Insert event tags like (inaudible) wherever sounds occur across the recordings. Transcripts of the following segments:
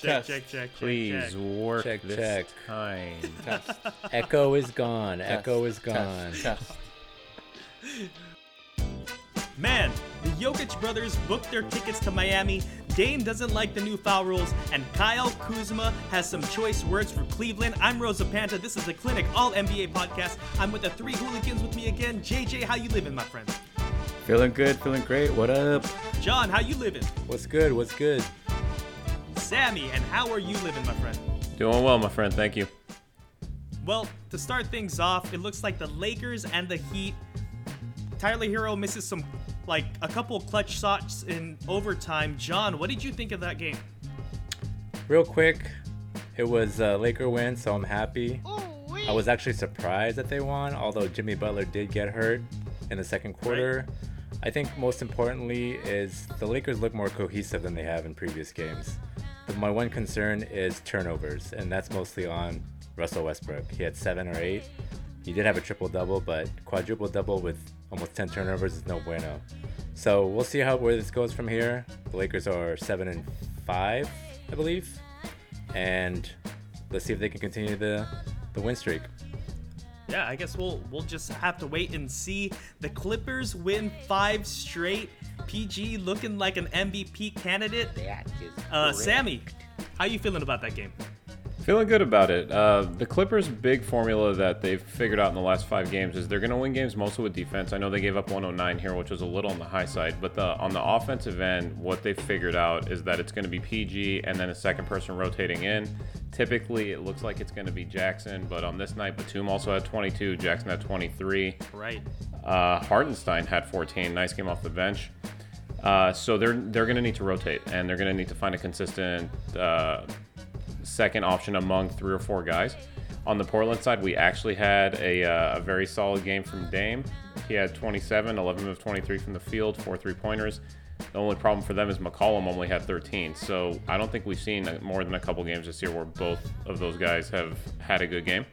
Check, Test. check, check, Please check. work Check, this check. kind. Test. (laughs) Echo is gone. Test. Echo is gone. Test. Test. Man, the Jokic brothers booked their tickets to Miami. Dame doesn't like the new foul rules, and Kyle Kuzma has some choice words for Cleveland. I'm Rosa Panta. This is the Clinic All NBA podcast. I'm with the three hooligans with me again. JJ, how you living, my friend? Feeling good, feeling great. What up? John, how you living? What's good? What's good? Sammy, and how are you living, my friend? Doing well, my friend. Thank you. Well, to start things off, it looks like the Lakers and the Heat. Tyler Herro misses some, like a couple clutch shots in overtime. John, what did you think of that game? Real quick, it was a Laker win, so I'm happy. I was actually surprised that they won, although Jimmy Butler did get hurt in the second quarter. I think most importantly is the Lakers look more cohesive than they have in previous games. But my one concern is turnovers, and that's mostly on Russell Westbrook. He had seven or eight. He did have a triple double, but quadruple double with almost 10 turnovers is no bueno. So we'll see how where this goes from here. The Lakers are seven and five, I believe, and let's see if they can continue the the win streak. Yeah, I guess we'll we'll just have to wait and see. The Clippers win five straight. PG looking like an MVP candidate. Uh, Sammy, how you feeling about that game? Feeling good about it. Uh, the Clippers' big formula that they've figured out in the last five games is they're going to win games mostly with defense. I know they gave up 109 here, which was a little on the high side, but the, on the offensive end, what they've figured out is that it's going to be PG and then a second person rotating in. Typically, it looks like it's going to be Jackson, but on this night, Batum also had 22, Jackson had 23. Right. Uh, Hartenstein had 14. Nice game off the bench. Uh, so they're they're going to need to rotate, and they're going to need to find a consistent uh, second option among three or four guys. On the Portland side, we actually had a, uh, a very solid game from Dame. He had 27, 11 of 23 from the field, four three pointers. The only problem for them is McCollum only had 13. So I don't think we've seen more than a couple games this year where both of those guys have had a good game.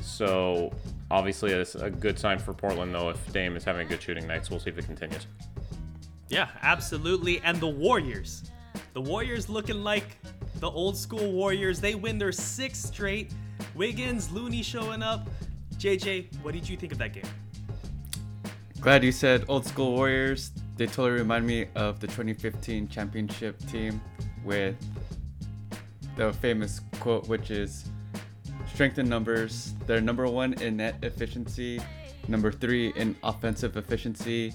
So obviously, it's a good sign for Portland, though, if Dame is having a good shooting night. So we'll see if it continues. Yeah, absolutely. And the Warriors. The Warriors looking like the old school Warriors. They win their sixth straight. Wiggins, Looney showing up. JJ, what did you think of that game? Glad you said old school Warriors. They totally remind me of the 2015 championship team with the famous quote, which is strength in numbers. They're number one in net efficiency, number three in offensive efficiency,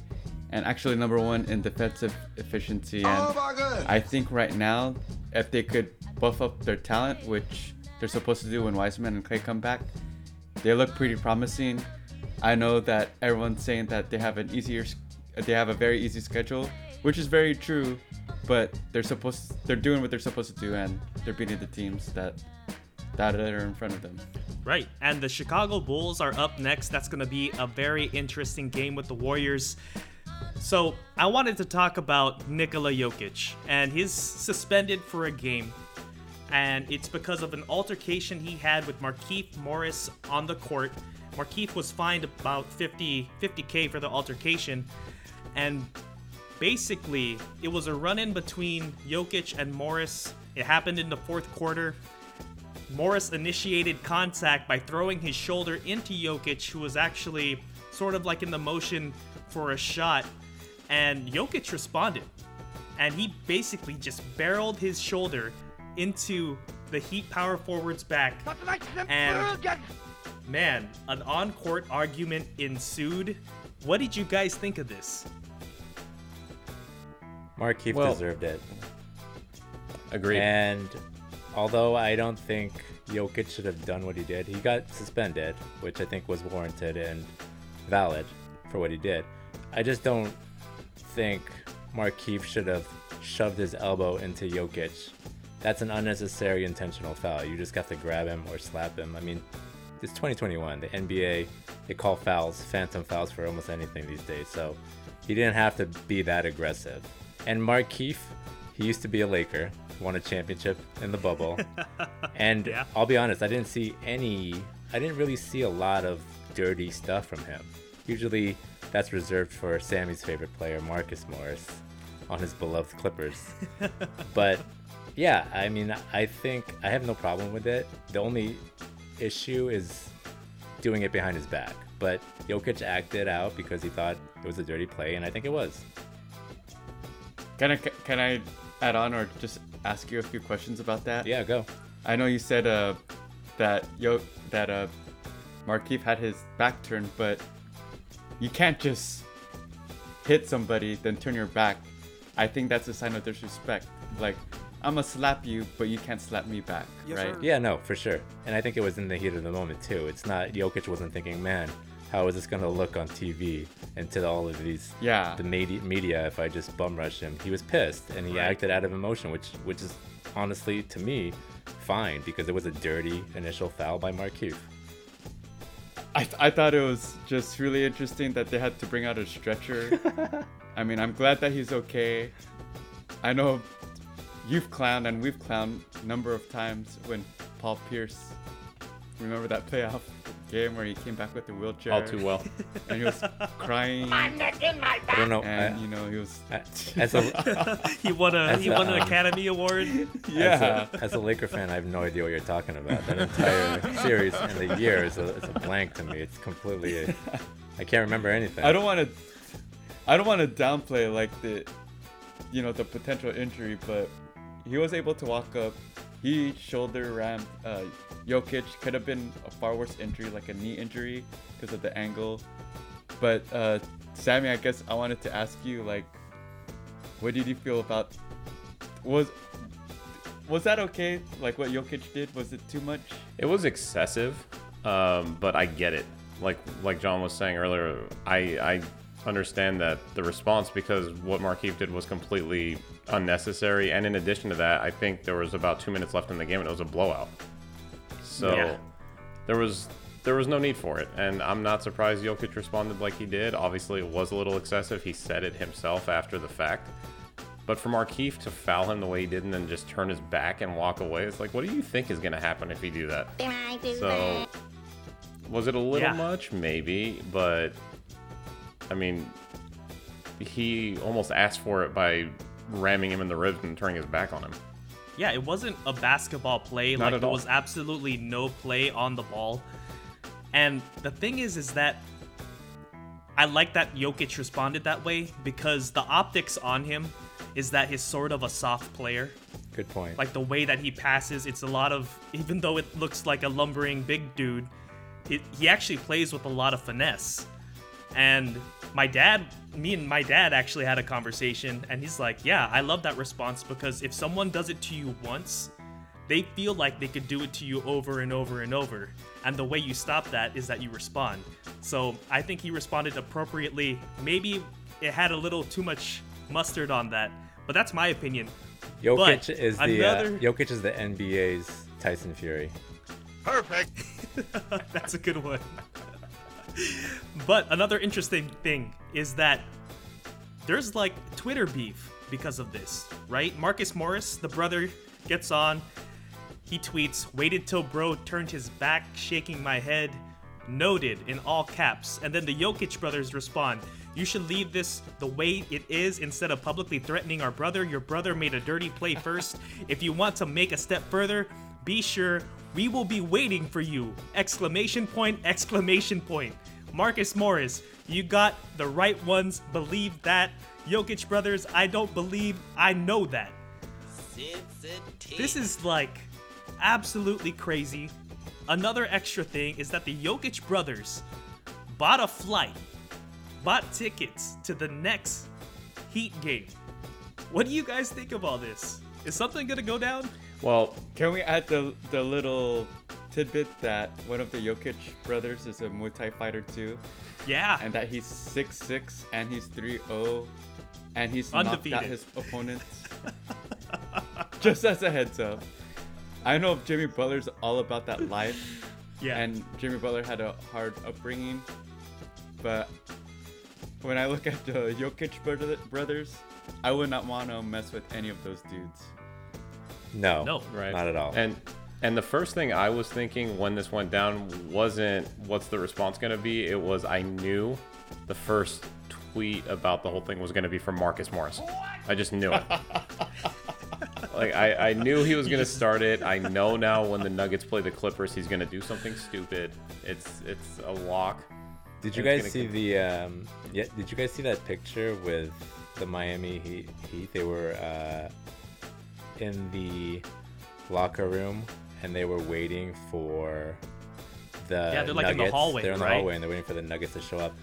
and actually number one in defensive efficiency. And oh I think right now, if they could buff up their talent, which they're supposed to do when Wiseman and Clay come back, they look pretty promising. I know that everyone's saying that they have an easier, they have a very easy schedule, which is very true. But they're supposed, they're doing what they're supposed to do, and they're beating the teams that that are in front of them. Right. And the Chicago Bulls are up next. That's going to be a very interesting game with the Warriors. So, I wanted to talk about Nikola Jokic, and he's suspended for a game. And it's because of an altercation he had with Markieff Morris on the court. Markieff was fined about 50 50k for the altercation, and basically it was a run-in between Jokic and Morris. It happened in the fourth quarter. Morris initiated contact by throwing his shoulder into Jokic, who was actually sort of like in the motion for a shot, and Jokic responded. And he basically just barreled his shoulder into the Heat power forward's back. And man, an on court argument ensued. What did you guys think of this? Markieff Well- deserved it. Agreed. And although I don't think Jokic should have done what he did, he got suspended, which I think was warranted and valid for what he did. I just don't think Markieff should have shoved his elbow into Jokic. That's an unnecessary intentional foul. You just got to grab him or slap him. I mean, it's 2021. The NBA, they call fouls phantom fouls for almost anything these days. So he didn't have to be that aggressive. And Markieff, he used to be a Laker, won a championship in the bubble. (laughs) and Yeah. I'll be honest, I didn't see any, I didn't really see a lot of dirty stuff from him. Usually that's reserved for Sammy's favorite player, Marcus Morris, on his beloved Clippers. (laughs) but Yeah, I mean, I think I have no problem with it. The only issue is doing it behind his back. But Jokic acted out because he thought it was a dirty play, and I think it was. Can I can I add on or just ask you a few questions about that? Yeah, go. I know you said uh that yo that uh had his back turned, but you can't just hit somebody then turn your back. I think that's a sign of disrespect. Like I'm gonna slap you, but you can't slap me back, Yes, right? sir. Yeah, no, for sure. And I think it was in the heat of the moment too. It's not Jokic wasn't thinking, man, how is this gonna look on TV and to all of these Yeah. the media, media if I just bum rush him. He was pissed and he Right. acted out of emotion, which which is honestly to me fine because it was a dirty initial foul by Markieff. I, th- I thought it was just really interesting that they had to bring out a stretcher. (laughs) I mean, I'm glad that he's okay. I know you've clowned and we've clowned a number of times when Paul Pierce. Remember that playoff game where he came back with the wheelchair All too well. (laughs) and he was crying I don't know. and I- you know he was I- as a (laughs) he won a he That's, won an uh, Academy Award. yeah. (laughs) As a, as a Laker fan, I have no idea what you're talking about. That entire series and the year is a, it's a blank to me. It's completely. I I can't remember anything. I don't want to I don't want to downplay like the you know the potential injury, but he was able to walk up. He shoulder rammed uh, Jokic. Could have been a far worse injury, like a knee injury, because of the angle. But uh, Sammy, I guess I wanted to ask you like, what did you feel about was was that okay? Like what Jokic did? Was it too much? It was excessive, um, but I get it. Like like John was saying earlier, I I understand that the response because what Markieff did was completely unnecessary, and in addition to that, I think there was about two minutes left in the game, and it was a blowout. So Yeah. there was there was no need for it, and I'm not surprised Jokic responded like he did. Obviously, it was a little excessive. He said it himself after the fact. But for Markieff to foul him the way he did and then just turn his back and walk away, it's like, what do you think is going to happen if you do that? Do So, was it a little Yeah. much? Maybe, but I mean, he almost asked for it by ramming him in the ribs and turning his back on him. Yeah, it wasn't a basketball play. Not like at there all. was absolutely no play on the ball. And the thing is, is that I like that Jokic responded that way because the optics on him is that he's sort of a soft player. Good point. Like the way that he passes, it's a lot of even though it looks like a lumbering big dude, he, he actually plays with a lot of finesse. And my dad, me and my dad actually had a conversation, and he's like, Yeah, I love that response because if someone does it to you once, they feel like they could do it to you over and over and over. And the way you stop that is that you respond. So I think he responded appropriately. Maybe it had a little too much mustard on that, but that's my opinion. Jokic but is the another- uh, Jokic is the NBA's Tyson Fury. Perfect. (laughs) that's a good one. But another interesting thing is that there's like Twitter beef because of this, right? Marcus Morris, the brother, gets on. He tweets, waited till bro turned his back, shaking my head. Noted in all caps. And then the Jokic brothers respond, You should leave this the way it is instead of publicly threatening our brother. Your brother made a dirty play first. If you want to make a step further, be sure we will be waiting for you! Exclamation point, exclamation point. Marcus Morris, you got the right ones, believe that. Jokic brothers, I don't believe, I know that. This is like absolutely crazy. Another extra thing is that the Jokic brothers bought a flight, bought tickets to the next Heat game. What do you guys think of all this? Is something gonna go down? Well, Can we add the the little tidbit that one of the Jokic brothers is a Muay Thai fighter too, Yeah. and that he's six six and he's 3'0 and he's knocked out his opponents. (laughs) Just as a heads up. I know Jimmy Butler's all about that life, (laughs) yeah. and Jimmy Butler had a hard upbringing, but when I look at the Jokic brother- brothers, I would not want to mess with any of those dudes. No, No. right, not at all. And and the first thing I was thinking when this went down wasn't what's the response going to be. It was I knew the first tweet about the whole thing was going to be from Marcus Morris. I just knew it. (laughs) like I, I knew he was gonna start it. I know now when the Nuggets play the Clippers, he's gonna do something stupid. It's it's a lock. Did you guys see gonna the um yeah, did you guys see that picture with the Miami Heat? Heat? They were uh in the locker room and they were waiting for the Yeah, they're, like, in the hallway, They're in the right? hallway and they're waiting for the Nuggets to show up.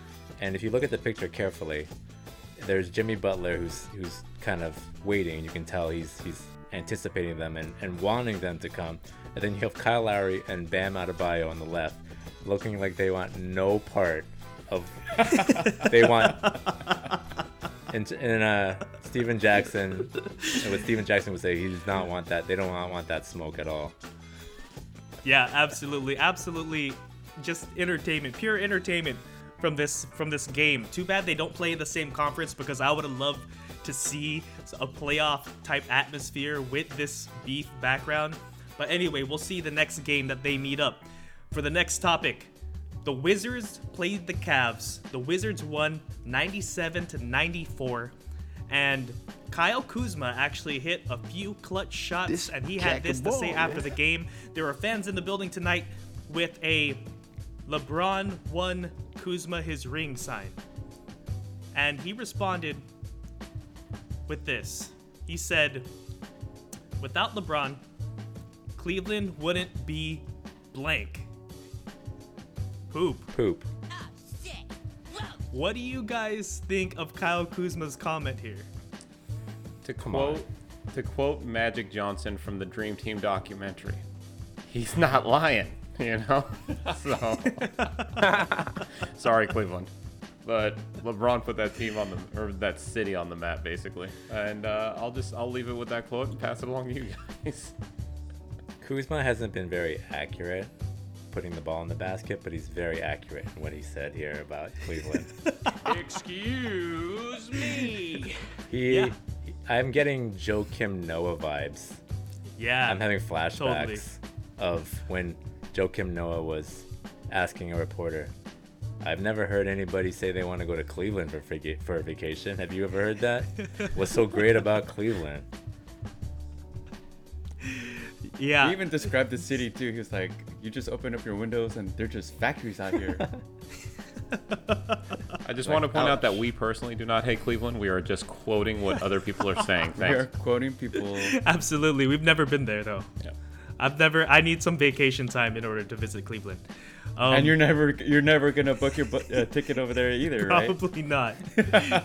And if you look at the picture carefully, there's Jimmy Butler who's who's kind of waiting. You can tell he's he's anticipating them and, and wanting them to come. And then you have Kyle Lowry and Bam Adebayo on the left, looking like they want no part of. (laughs) they want. And, and uh, Stephen Jackson, what Stephen Jackson would say, he does not want that. They don't want, that smoke at all. Yeah, absolutely, absolutely. Just entertainment, pure entertainment from this from this game. Too bad they don't play in the same conference because I would have loved to see a playoff type atmosphere with this beef background. But anyway, we'll see the next game that they meet up. For the next topic, the Wizards played the Cavs. The Wizards won 97 to 94, and Kyle Kuzma actually hit a few clutch shots, This and he had this to say after man. the game. There were fans in the building tonight with a LeBron won Kuzma his ring sign, and he responded with this. He said, "Without LeBron, Cleveland wouldn't be blank." Poop. Poop. What do you guys think of Kyle Kuzma's comment here? To Come quote to quote Magic Johnson from the Dream Team documentary, he's not lying, (laughs) you know. (laughs) so (laughs) sorry, Cleveland, but LeBron put that team on the or that city on the map basically, and uh, I'll just I'll leave it with that quote and pass it along to you guys. Kuzma hasn't been very accurate putting the ball in the basket, but he's very accurate in what he said here about Cleveland. (laughs) Excuse me. He, Yeah. I'm getting Joakim Noah vibes. Yeah. I'm having flashbacks Totally. of when Joakim Noah was asking a reporter. I've never heard anybody say they want to go to Cleveland for for a vacation. Have you ever heard that? What's so great about Cleveland? Yeah. He even described the city too. He was like, "You just open up your windows and they're just factories out here." (laughs) I just Like, want to point out that we personally do not hate Cleveland. We are just quoting what other people are saying. (laughs) we are quoting people. (laughs) Absolutely. We've never been there though. Yeah. I've never. I need some vacation time in order to visit Cleveland. Um, and you're never you're never gonna book your bu- uh, ticket over there either, right? Probably not.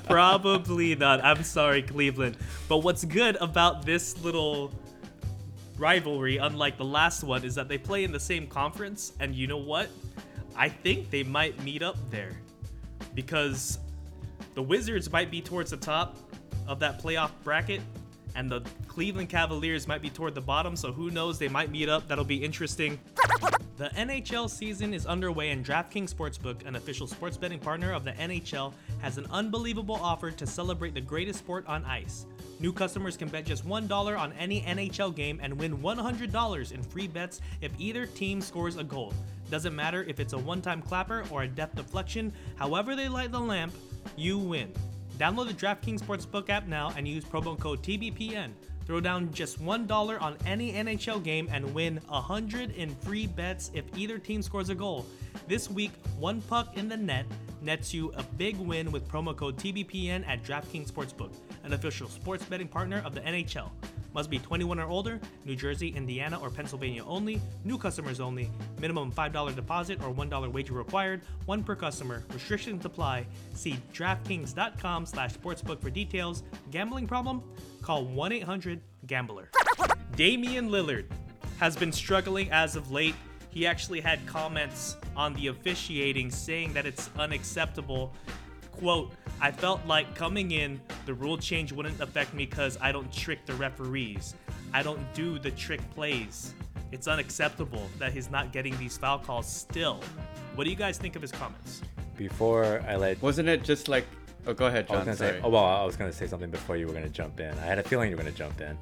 Probably not. I'm sorry, Cleveland. But what's good about this little rivalry, unlike the last one, is that they play in the same conference. And you know what? I think they might meet up there. Because the Wizards might be towards the top of that playoff bracket. And the Cleveland Cavaliers might be toward the bottom, so who knows? They might meet up. That'll be interesting. The NHL season is underway, and DraftKings Sportsbook, an official sports betting partner of the NHL, has an unbelievable offer to celebrate the greatest sport on ice. New customers can bet just $1 on any NHL game and win $100 in free bets if either team scores a goal. Doesn't matter if it's a one time clapper or a depth deflection, however they light the lamp, you win. Download the DraftKings Sportsbook app now and use promo code TBPN. Throw down just $1 on any NHL game and win 100 in free bets if either team scores a goal. This week, one puck in the net nets you a big win with promo code TBPN at DraftKings Sportsbook, an official sports betting partner of the NHL. Must be 21 or older, New Jersey, Indiana, or Pennsylvania only, new customers only, minimum $5 deposit or $1 wager required, one per customer, restrictions apply. See DraftKings.com slash sportsbook for details. Gambling problem? Call 1-800-GAMBLER. Damian Lillard has been struggling as of late. He actually had comments on the officiating saying that it's unacceptable quote i felt like coming in the rule change wouldn't affect me because i don't trick the referees i don't do the trick plays it's unacceptable that he's not getting these foul calls still what do you guys think of his comments Before I let Wasn't it just like? Oh, go ahead, John. I was gonna Sorry. say, oh well, I was gonna say something before you were gonna jump in. I had a feeling you were gonna jump in.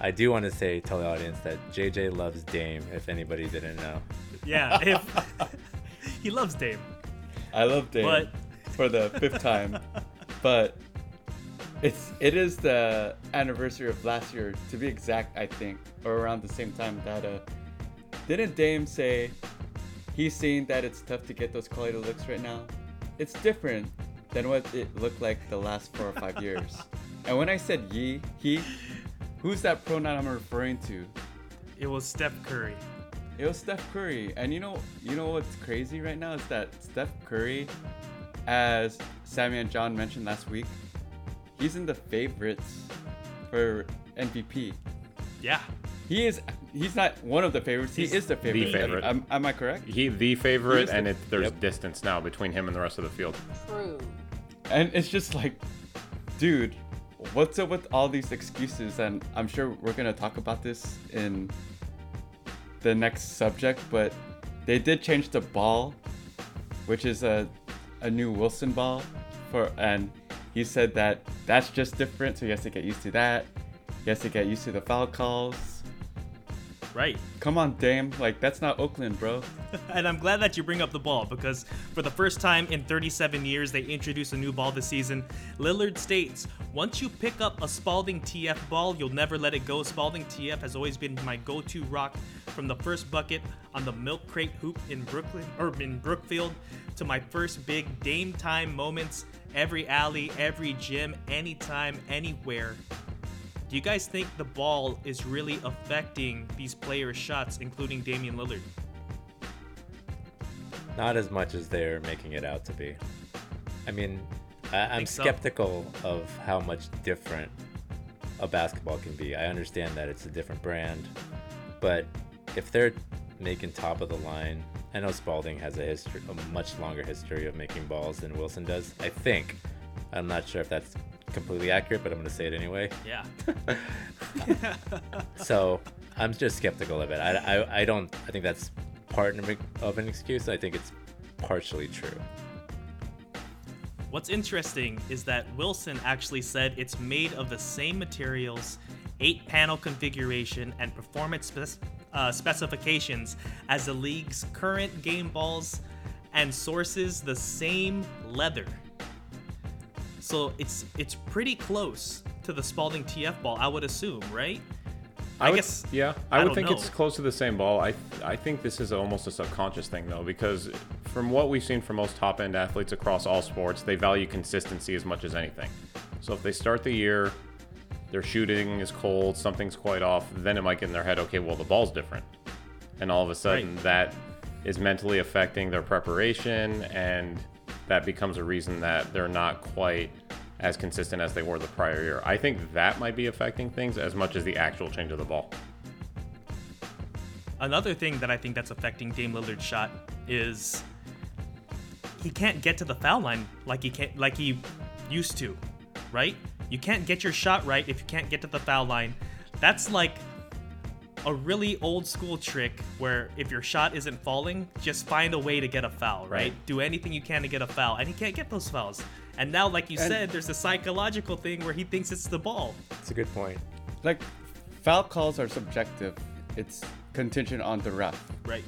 I do want to say, tell the audience that JJ loves Dame. If anybody didn't know, yeah if (laughs) he loves dame I love Dame But- for the fifth time, but It's it is the anniversary of last year, to be exact. I think, or around the same time that uh, didn't Dame say he's seeing that it's tough to get those quality looks right now? It's different than what it looked like the last four or five years. And when I said ye, he, who's that pronoun I'm referring to? It was Steph Curry. It was Steph Curry. And you know, you know what's crazy right now is that Steph Curry, as Sammy and John mentioned last week, he's in the favorites for MVP. Yeah. He is. He's not one of the favorites. He's he is the favorite. favorite. Am, am I correct? He the He favorite, the- and it, there's Yep. distance now between him and the rest of the field. True. And it's just like, dude, what's up with all these excuses? And I'm sure we're gonna talk about this in the next subject, but they did change the ball, which is a a new Wilson ball for and he said that that's just different, so he has to get used to that. He has to get used to the foul calls. Right. Come on, Dame. Like that's not Oakland, bro. (laughs) And I'm glad that you bring up the ball because for the first time in 37 years, they introduced a new ball this season. Lillard states, once you pick up a Spalding TF ball, you'll never let it go. Spalding TF has always been my go-to rock from the first bucket on the milk crate hoop in Brooklyn or in Brookfield to my first big Dame time moments, every alley, every gym, anytime, anywhere. Do you guys think the ball is really affecting these players' shots, including Damian Lillard? Not as much as they're making it out to be. I mean, I, I'm Think so? skeptical of how much different a basketball can be. I understand that it's a different brand, but if they're making top of the line, I know Spalding has a history, a much longer history of making balls than Wilson does. I think. I'm not sure if that's completely accurate, but I'm going to say it anyway. Yeah. (laughs) So I'm just skeptical of it. I, I, I don't. I think that's part of an- excuse. I think it's partially true. What's interesting is that Wilson actually said it's made of the same materials, eight panel configuration, and performance spec- uh, specifications as the league's current game balls and sources the same leather. So it's it's pretty close to the Spalding TF ball, I would assume, right? I, would- guess Yeah, I, I would think know. it's close to the same ball. I I think this is almost a subconscious thing though, because from what we've seen from most top end athletes across all sports, they value consistency as much as anything. So if they start the year, their shooting is cold, something's quite off, then it might get in their head, okay, well the ball's different, and all of a sudden Right. that is mentally affecting their preparation, and that becomes a reason that they're not quite as consistent as they were the prior year. I think that might be affecting things as much as the actual change of the ball. Another thing that I think that's affecting Dame Lillard's shot is he can't get to the foul line like he can't like he used to, right? You can't get your shot right if you can't get to the foul line. That's like a really old school trick where if your shot isn't falling, just find a way to get a foul, right? Right. Do anything you can to get a foul, and he can't get those fouls. And now, like you And- said, there's a psychological thing where he thinks it's the ball. It's a good point. Like, foul calls are subjective. It's contingent on the ref. Right.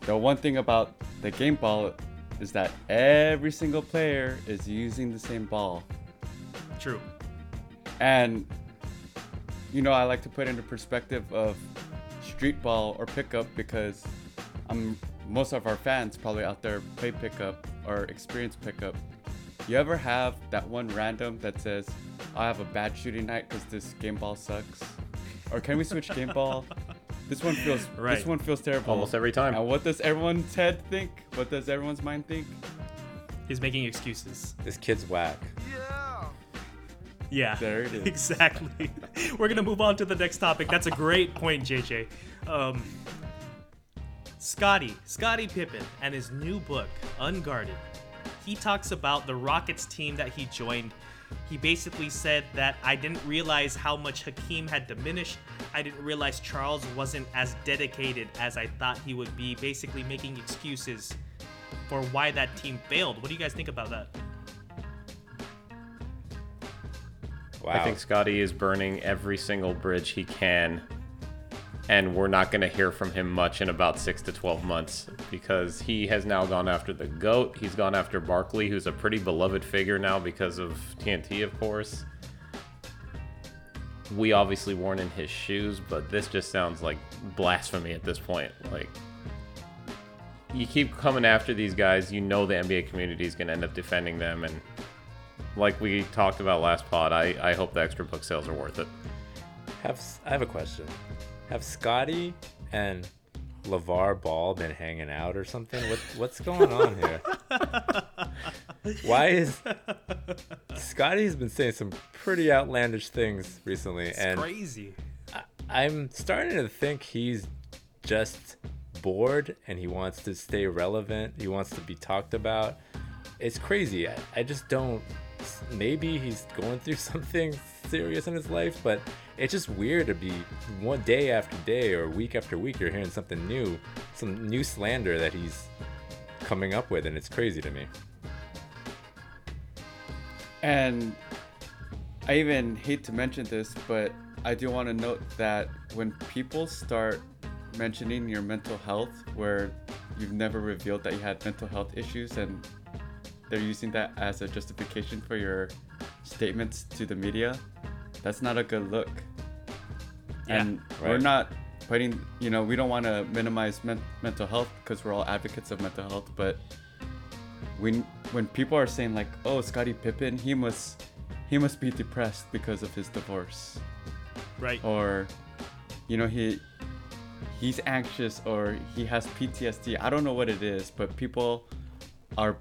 The one thing about the game ball is that every single player is using the same ball. True. And you know, I like to put into perspective of street ball or pickup because I'm most of our fans probably out there play pickup or experience pickup. You ever have that one random that says, "I have a bad shooting night because this game ball sucks," or can we switch game ball? (laughs) This one feels Right. this one feels terrible. Almost every time. And what does everyone's head think? What does everyone's mind think? He's making excuses. This kid's whack. Yeah. There it (laughs) is. Exactly. (laughs) We're gonna move on to the next topic. That's a great point, JJ. Um, Scottie, Scottie Pippen, and his new book, Unguarded. He talks about the Rockets team that he joined. He basically said that I didn't realize how much Hakeem had diminished. I didn't realize Charles wasn't as dedicated as I thought he would be, basically making excuses for why that team failed. What do you guys think about that? Wow. I think Scottie is burning every single bridge he can, and we're not going to hear from him much in about six to 12 months because he has now gone after the GOAT. He's gone after Barkley, who's a pretty beloved figure now because of TNT, of course. we obviously weren't in his shoes, but this just sounds like blasphemy at this point. Like, you keep coming after these guys, you know the NBA community is going to end up defending them. And like we talked about last pod, I, I hope the extra book sales are worth it. Have I have a question? Have Scottie and LaVar Ball been hanging out or something? What what's going on here? (laughs) Why is Scottie's been saying some pretty outlandish things recently, It's and crazy. I'm starting to think he's just bored and he wants to stay relevant. He wants to be talked about. It's crazy. I, I just don't. Maybe he's going through (laughs) something serious in his life, but it's just weird to be one day after day or week after week you're hearing something new, some new slander that he's coming up with, and it's crazy to me. And I even hate to mention this, but I do want to note that when people start mentioning your mental health, where you've never revealed that you had mental health issues, and they're using that as a justification for your statements to the media, that's not a good look. Yeah. and we're not putting, you know, we don't want to minimize men- mental health because we're all advocates of mental health, but when when people are saying like, "Oh, Scottie Pippen, he must he must be depressed because of his divorce," Right. or you know, he he's anxious or he has PTSD. I don't know what it is, but people are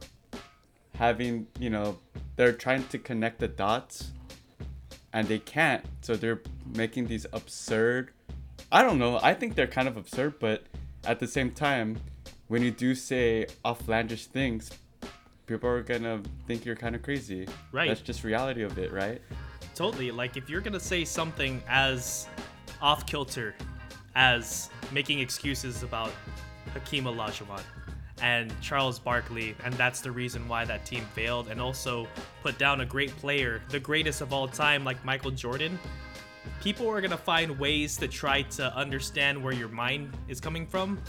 having, you know, they're trying to connect the dots and they can't. So they're making these absurd I don't know. I think they're kind of absurd, but at the same time, when you do say outlandish things, people are gonna think you're kind of crazy. Right. That's just reality of it, right? Totally. Like if you're gonna say something as off kilter as making excuses about Hakeem Olajuwon and Charles Barkley, and that's the reason why that team failed, and also put down a great player, the greatest of all time, like Michael Jordan. People are gonna find ways to try to understand where your mind is coming from.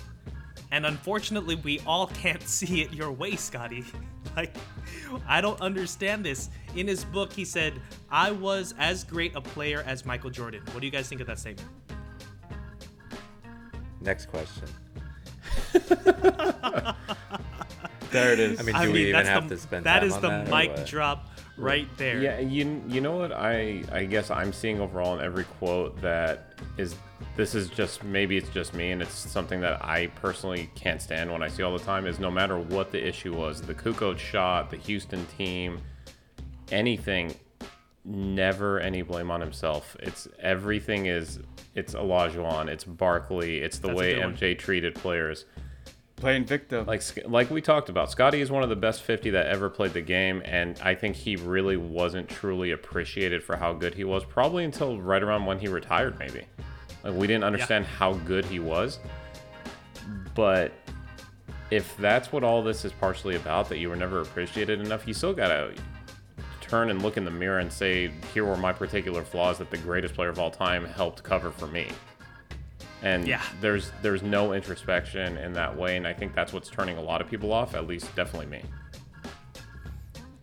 And unfortunately, we all (laughs) can't see it your way, Scottie. (laughs) Like, I don't understand this. In his book, he said, I was as great a player as Michael Jordan. What do you guys think of that statement? Next question. (laughs) There it is. I mean, do we even have the, to spend That time is on the that, mic drop right there. Yeah, you you know what I I guess I'm seeing overall in every quote that is this is just maybe it's just me and it's something that I personally can't stand when I see all the time is no matter what the issue was, the Kukoc shot, the Houston team, anything, never any blame on himself. It's everything is it's Olajuwon, it's Barkley, it's the That's way good one. MJ treated players Playing victim. like like we talked about Scottie is one of the best 50 that ever played the game and I think he really wasn't truly appreciated for how good he was probably until right around when he retired maybe. Like we didn't understand how good he was. But if that's what all this is partially about that you were never appreciated enough you still got to turn and look in the mirror and say here were my particular flaws that the greatest player of all time helped cover for me and Yeah. there's there's no introspection in that way and i think that's what's turning a lot of people off at least definitely me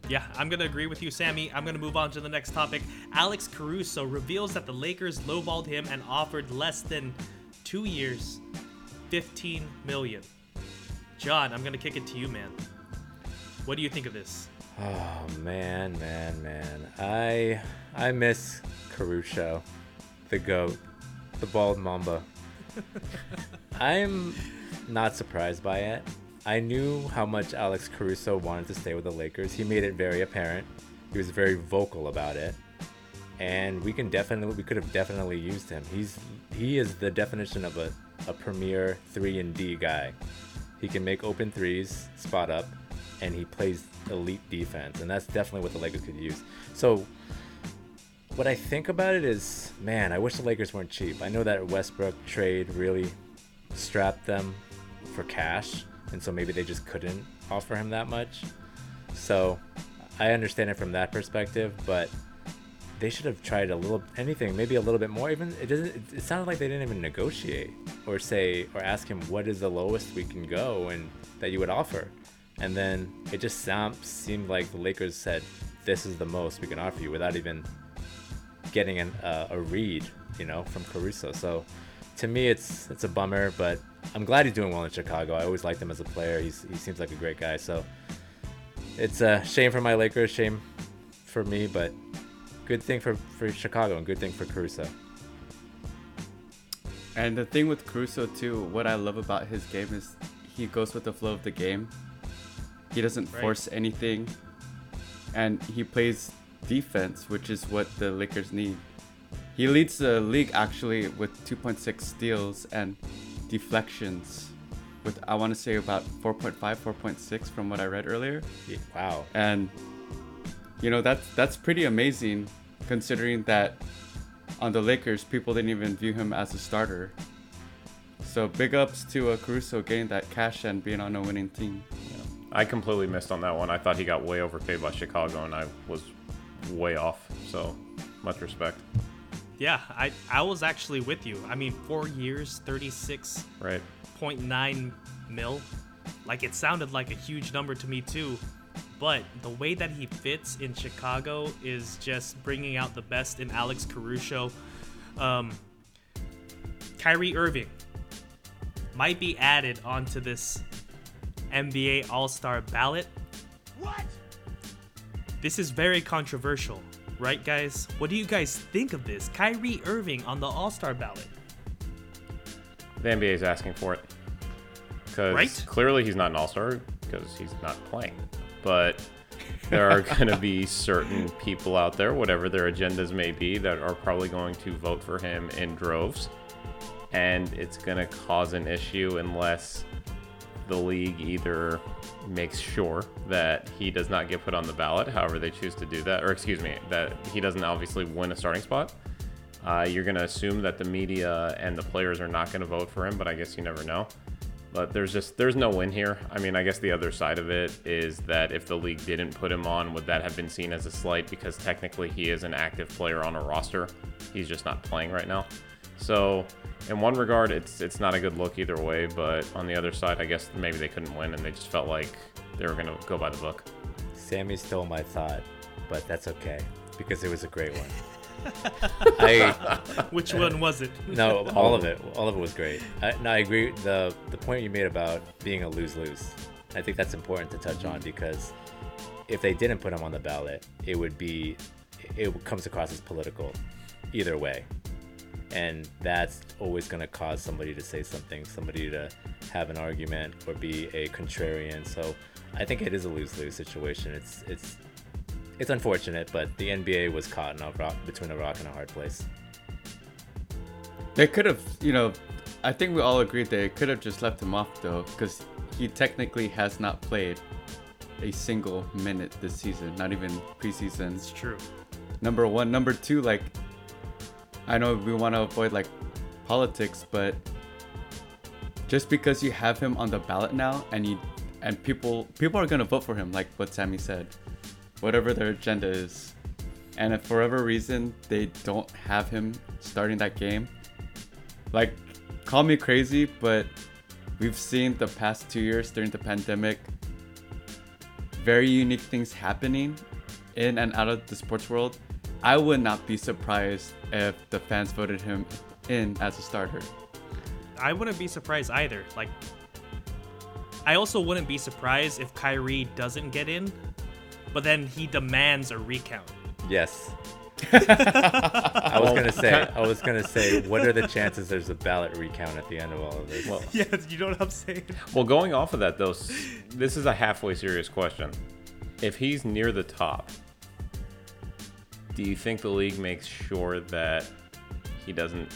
Yeah, I'm going to agree with you, Sammy. I'm going to move on to the next topic. Alex Caruso reveals that the Lakers lowballed him and offered less than two years, 15 million. John, I'm going to kick it to you, man. What do you think of this? Oh man, man, man. I I miss Caruso, the goat, the bald mamba. (laughs) I'm not surprised by it. I knew how much Alex Caruso wanted to stay with the Lakers. He made it very apparent. He was very vocal about it. And we can definitely we could have definitely used him. He's he is the definition of a, a premier 3 and D guy. He can make open threes, spot up, and he plays elite defense, and that's definitely what the Lakers could use. So, what I think about it is, man, I wish the Lakers weren't cheap. I know that Westbrook trade really strapped them for cash, and so maybe they just couldn't offer him that much. So, I understand it from that perspective, but they should have tried a little anything, maybe a little bit more. Even it doesn't. It, sounded like they didn't even negotiate or say or ask him what is the lowest we can go and that you would offer. And then it just sound, seemed like the Lakers said, "This is the most we can offer you," without even getting an, uh, a read, you know, from Caruso. So to me, it's it's a bummer, but I'm glad he's doing well in Chicago. I always liked him as a player. He's he seems like a great guy. So it's a shame for my Lakers, shame for me, but good thing for for Chicago and good thing for Caruso. And the thing with Caruso too, what I love about his game is he goes with the flow of the game. He doesn't Right. force anything, and he plays defense, which is what the Lakers need. He leads the league actually with 2.6 steals and deflections, with I want to say about 4.5, 4.6 from what I read earlier. Yeah, Wow. And you know that's that's pretty amazing, considering that on the Lakers people didn't even view him as a starter. So big ups to uh, Caruso getting that cash and being on a winning team. I completely missed on that one. I thought he got way overpaid by Chicago, and I was way off. So much respect. Yeah, I I was actually with you. I mean, four years, thirty six Right. point nine mil. Like it sounded like a huge number to me too. But the way that he fits in Chicago is just bringing out the best in Alex Caruso. Um, Kyrie Irving might be added onto this NBA All Star ballot. What? This is very controversial, right, guys? What do you guys think of this? Kyrie Irving on the All Star ballot. The NBA is asking for it because Right? clearly he's not an all-star because he's not playing. But there are (laughs) going to be certain people out there, whatever their agendas may be, that are probably going to vote for him in droves, and it's going to cause an issue unless the league either makes sure that he does not get put on the ballot, however they choose to do that, or excuse me, that he doesn't obviously win a starting spot. Uh, you're going to assume that the media and the players are not going to vote for him, but I guess you never know. But there's just there's no win here. I mean, I guess the other side of it is that if the league didn't put him on, would that have been seen as a slight because technically he is an active player on a roster. He's just not playing right now. So, in one regard, it's it's not a good look either way. But on the other side, I guess maybe they couldn't win and they just felt like they were gonna go by the book. Sammy stole my thought, but that's okay because it was a great one. (laughs) I Which one was it? no, all of it, all of it was great. I, no, I agree. The the point you made about being a lose lose, I think that's important to touch on because if they didn't put him on the ballot, it would be it comes across as political, either way, and that's always going to cause somebody to say something, somebody to have an argument or be a contrarian. So I think it is a lose lose situation. It's it's it's unfortunate, but the NBA was caught in a rock between a rock and a hard place. They could have, you know, I think we all agreed they could have just left him off though, because he technically has not played a single minute this season, not even preseason. It's true. number one number two like i know we want to avoid like politics but just because you have him on the ballot now and you and people people are to vote for him like what sammy said whatever their agenda is. And if for whatever reason they don't have him starting that game like call me crazy but we've seen the past two years during the pandemic very unique things happening in and out of the sports world, I would not be surprised if the fans voted him in as a starter. I wouldn't be surprised either. Like, I also wouldn't be surprised if Kyrie doesn't get in, but then he demands a recount. Yes. (laughs) I was gonna say. I was gonna say. What are the chances there's a ballot recount at the end of all of this? Well, Yeah, you know what I'm saying? Well, going off of that though, this is a halfway serious question. If he's near the top, do you think the league makes sure that he doesn't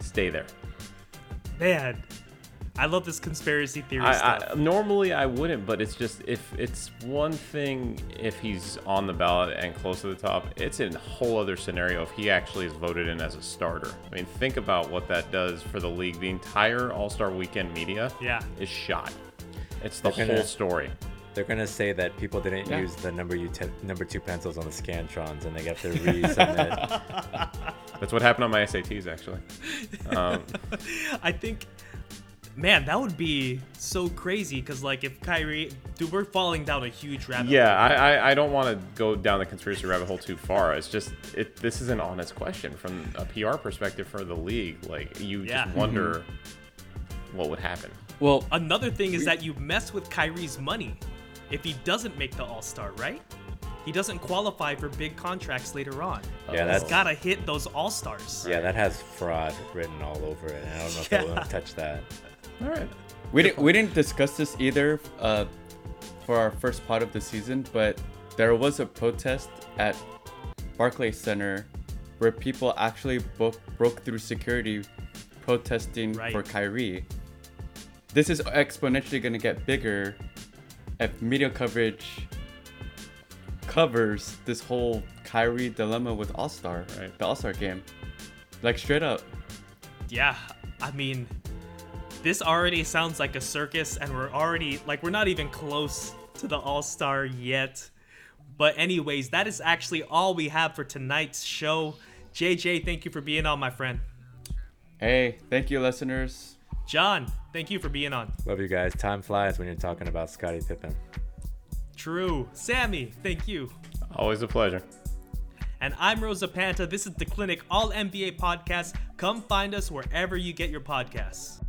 stay there? Man, I love this conspiracy theory I, stuff. I, normally I wouldn't, but it's just if it's one thing if he's on the ballot and close to the top, it's a whole other scenario if he actually is voted in as a starter. I mean, think about what that does for the league. The entire All Star Weekend media Yeah. is shot. It's the They're whole gonna- story. They're gonna say that people didn't Yeah. use the number you te- number two pencils on the scantrons, and they got to resubmit. (laughs) That's what happened on my SATs actually. Um, (laughs) I think Man, that would be so crazy because, like, if Kyrie, dude, we're falling down a huge rabbit Yeah, I, I, I don't want to go down the conspiracy rabbit hole too far. It's just it. This is an honest question from a PR perspective for the league. Like you Yeah. just wonder what would happen. Well, Another thing is that you mess with Kyrie's money if he doesn't make the All Star, right? He doesn't qualify for big contracts later on. Yeah, He's that's gotta hit those All Stars. yeah, that has fraud written all over it. I don't know if Yeah. they want to touch that. All right. we didn't we didn't discuss this either uh, for our first part of the season, but there was a protest at Barclays Center where people actually bo- broke through security protesting Right. for Kyrie. This is exponentially going to get bigger if media coverage covers this whole Kyrie dilemma with All Star, Right. the All Star game. Like straight up. Yeah, I mean, this already sounds like a circus, and we're already like we're not even close to the All Star yet. But anyways, that is actually all we have for tonight's show. JJ, thank you for being on, my friend. Hey, thank you, listeners. John, thank you for being on. Love you guys. Time flies when you're talking about Scottie Pippen. True. Sammy, thank you. Always a pleasure. And I'm Rosa Panta. This is the Clinic All NBA podcast. Come find us wherever you get your podcasts.